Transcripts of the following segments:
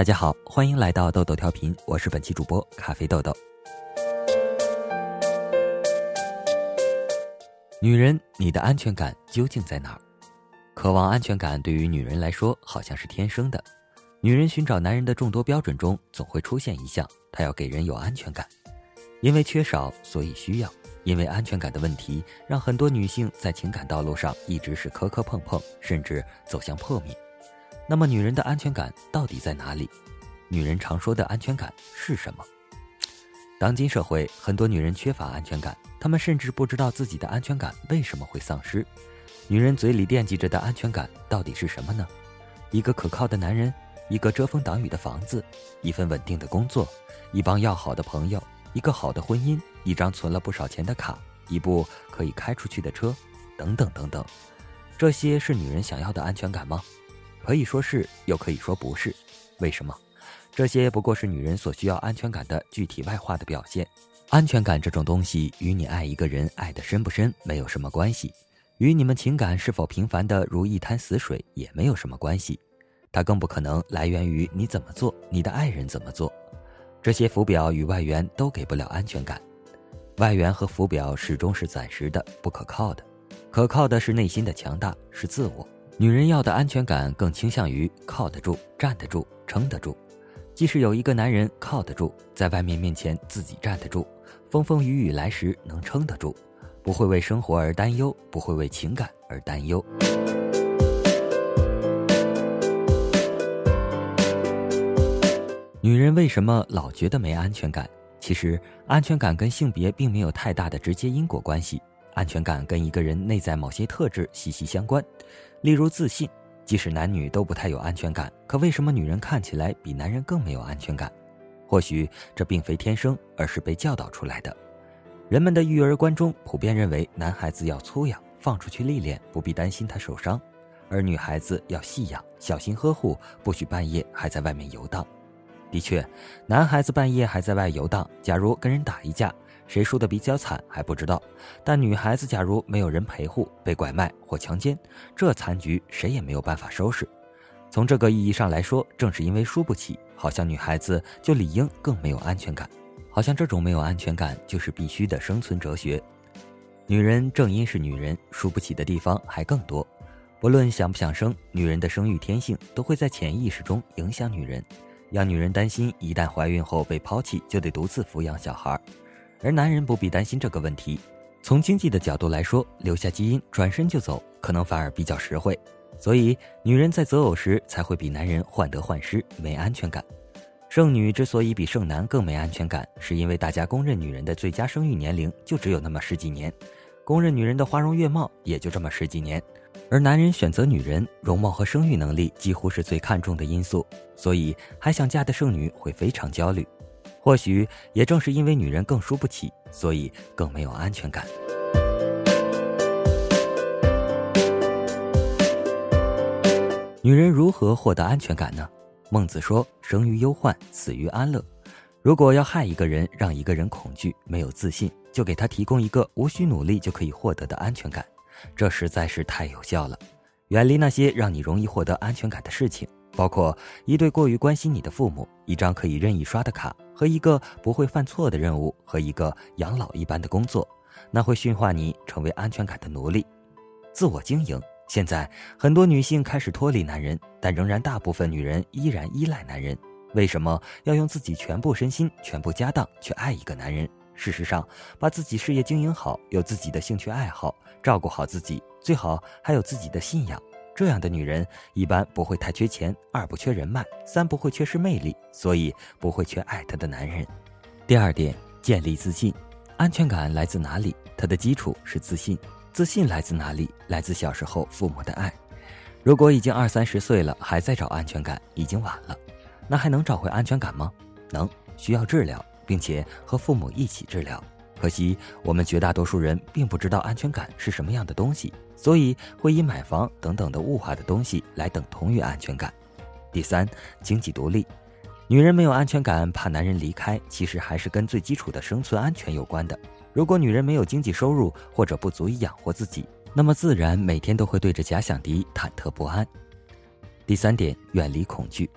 大家好，欢迎来到豆豆调频，我是本期主播咖啡豆豆。女人，你的安全感究竟在哪儿？渴望安全感对于女人来说好像是天生的。女人寻找男人的众多标准中，总会出现一项，她要给人有安全感。因为缺少，所以需要。因为安全感的问题，让很多女性在情感道路上一直是磕磕碰碰，甚至走向破灭。那么，女人的安全感到底在哪里？女人常说的安全感是什么？当今社会，很多女人缺乏安全感，她们甚至不知道自己的安全感为什么会丧失。女人嘴里惦记着的安全感到底是什么呢？一个可靠的男人，一个遮风挡雨的房子，一份稳定的工作，一帮要好的朋友。一个好的婚姻，一张存了不少钱的卡，一部可以开出去的车，等等等等，这些是女人想要的安全感吗？可以说是，又可以说不是。为什么？这些不过是女人所需要安全感的具体外化的表现。安全感这种东西，与你爱一个人爱得深不深没有什么关系，与你们情感是否平凡的如一滩死水也没有什么关系。它更不可能来源于你怎么做，你的爱人怎么做。这些浮表与外援都给不了安全感，外援和浮表始终是暂时的、不可靠的，可靠的是内心的强大，是自我。女人要的安全感更倾向于靠得住、站得住、撑得住。即使有一个男人靠得住，在外面面前自己站得住，风风雨雨来时能撑得住，不会为生活而担忧，不会为情感而担忧。女人为什么老觉得没安全感？其实，安全感跟性别并没有太大的直接因果关系。安全感跟一个人内在某些特质息息相关，例如自信。即使男女都不太有安全感，可为什么女人看起来比男人更没有安全感？或许这并非天生，而是被教导出来的。人们的育儿观中普遍认为，男孩子要粗养，放出去历练，不必担心他受伤；而女孩子要细养，小心呵护，不许半夜还在外面游荡。的确，男孩子半夜还在外游荡，假如跟人打一架，谁输得比较惨还不知道；但女孩子假如没有人陪护，被拐卖或强奸，这残局谁也没有办法收拾。从这个意义上来说，正是因为输不起，好像女孩子就理应更没有安全感，好像这种没有安全感就是必须的生存哲学。女人正因是女人，输不起的地方还更多。不论想不想生，女人的生育天性都会在潜意识中影响女人。让女人担心，一旦怀孕后被抛弃，就得独自抚养小孩儿，而男人不必担心这个问题。从经济的角度来说，留下基因转身就走，可能反而比较实惠。所以，女人在择偶时才会比男人患得患失，没安全感。剩女之所以比剩男更没安全感，是因为大家公认女人的最佳生育年龄就只有那么十几年，公认女人的花容月貌也就这么十几年。而男人选择女人，容貌和生育能力几乎是最看重的因素，所以还想嫁的剩女会非常焦虑。或许也正是因为女人更输不起，所以更没有安全感。女人如何获得安全感呢？孟子说：“生于忧患，死于安乐。”如果要害一个人，让一个人恐惧、没有自信，就给他提供一个无需努力就可以获得的安全感。这实在是太有效了，远离那些让你容易获得安全感的事情，包括一对过于关心你的父母，一张可以任意刷的卡，和一个不会犯错的任务，和一个养老一般的工作，那会驯化你成为安全感的奴隶。自我经营，现在很多女性开始脱离男人，但仍然大部分女人依然依赖男人。为什么要用自己全部身心、全部家当去爱一个男人？事实上，把自己事业经营好，有自己的兴趣爱好，照顾好自己，最好还有自己的信仰。这样的女人一般不会太缺钱，二不缺人脉，三不会缺失魅力，所以不会缺爱她的男人。第二点，建立自信，安全感来自哪里？它的基础是自信。自信来自哪里？来自小时候父母的爱。如果已经二三十岁了，还在找安全感，已经晚了。那还能找回安全感吗？能，需要治疗。并且和父母一起治疗。可惜我们绝大多数人并不知道安全感是什么样的东西，所以会以买房等等的物化的东西来等同于安全感。第三，经济独立。女人没有安全感，怕男人离开，其实还是跟最基础的生存安全有关的。如果女人没有经济收入或者不足以养活自己，那么自然每天都会对着假想敌忐忑不安。第三点，远离恐惧。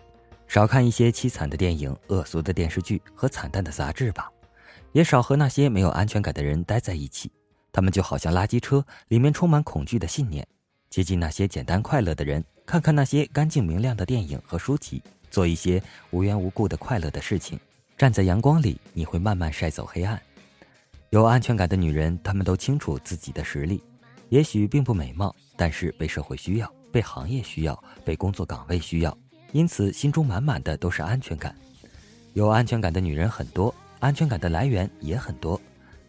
少看一些凄惨的电影、恶俗的电视剧和惨淡的杂志吧，也少和那些没有安全感的人待在一起。他们就好像垃圾车，里面充满恐惧的信念。接近那些简单快乐的人，看看那些干净明亮的电影和书籍，做一些无缘无故的快乐的事情。站在阳光里，你会慢慢晒走黑暗。有安全感的女人，她们都清楚自己的实力，也许并不美貌，但是被社会需要，被行业需要，被工作岗位需要，因此心中满满的都是安全感。有安全感的女人很多，安全感的来源也很多，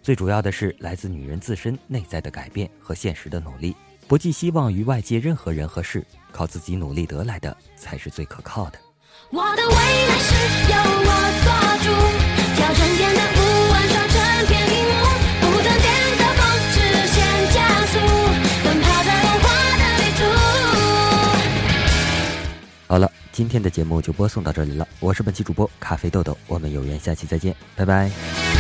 最主要的是来自女人自身内在的改变和现实的努力。不寄希望于外界任何人和事，靠自己努力得来的才是最可靠的。我的未来是由我做主，挑整天的。好了，今天的节目就播送到这里了。我是本期主播咖啡豆豆，我们有缘下期再见，拜拜。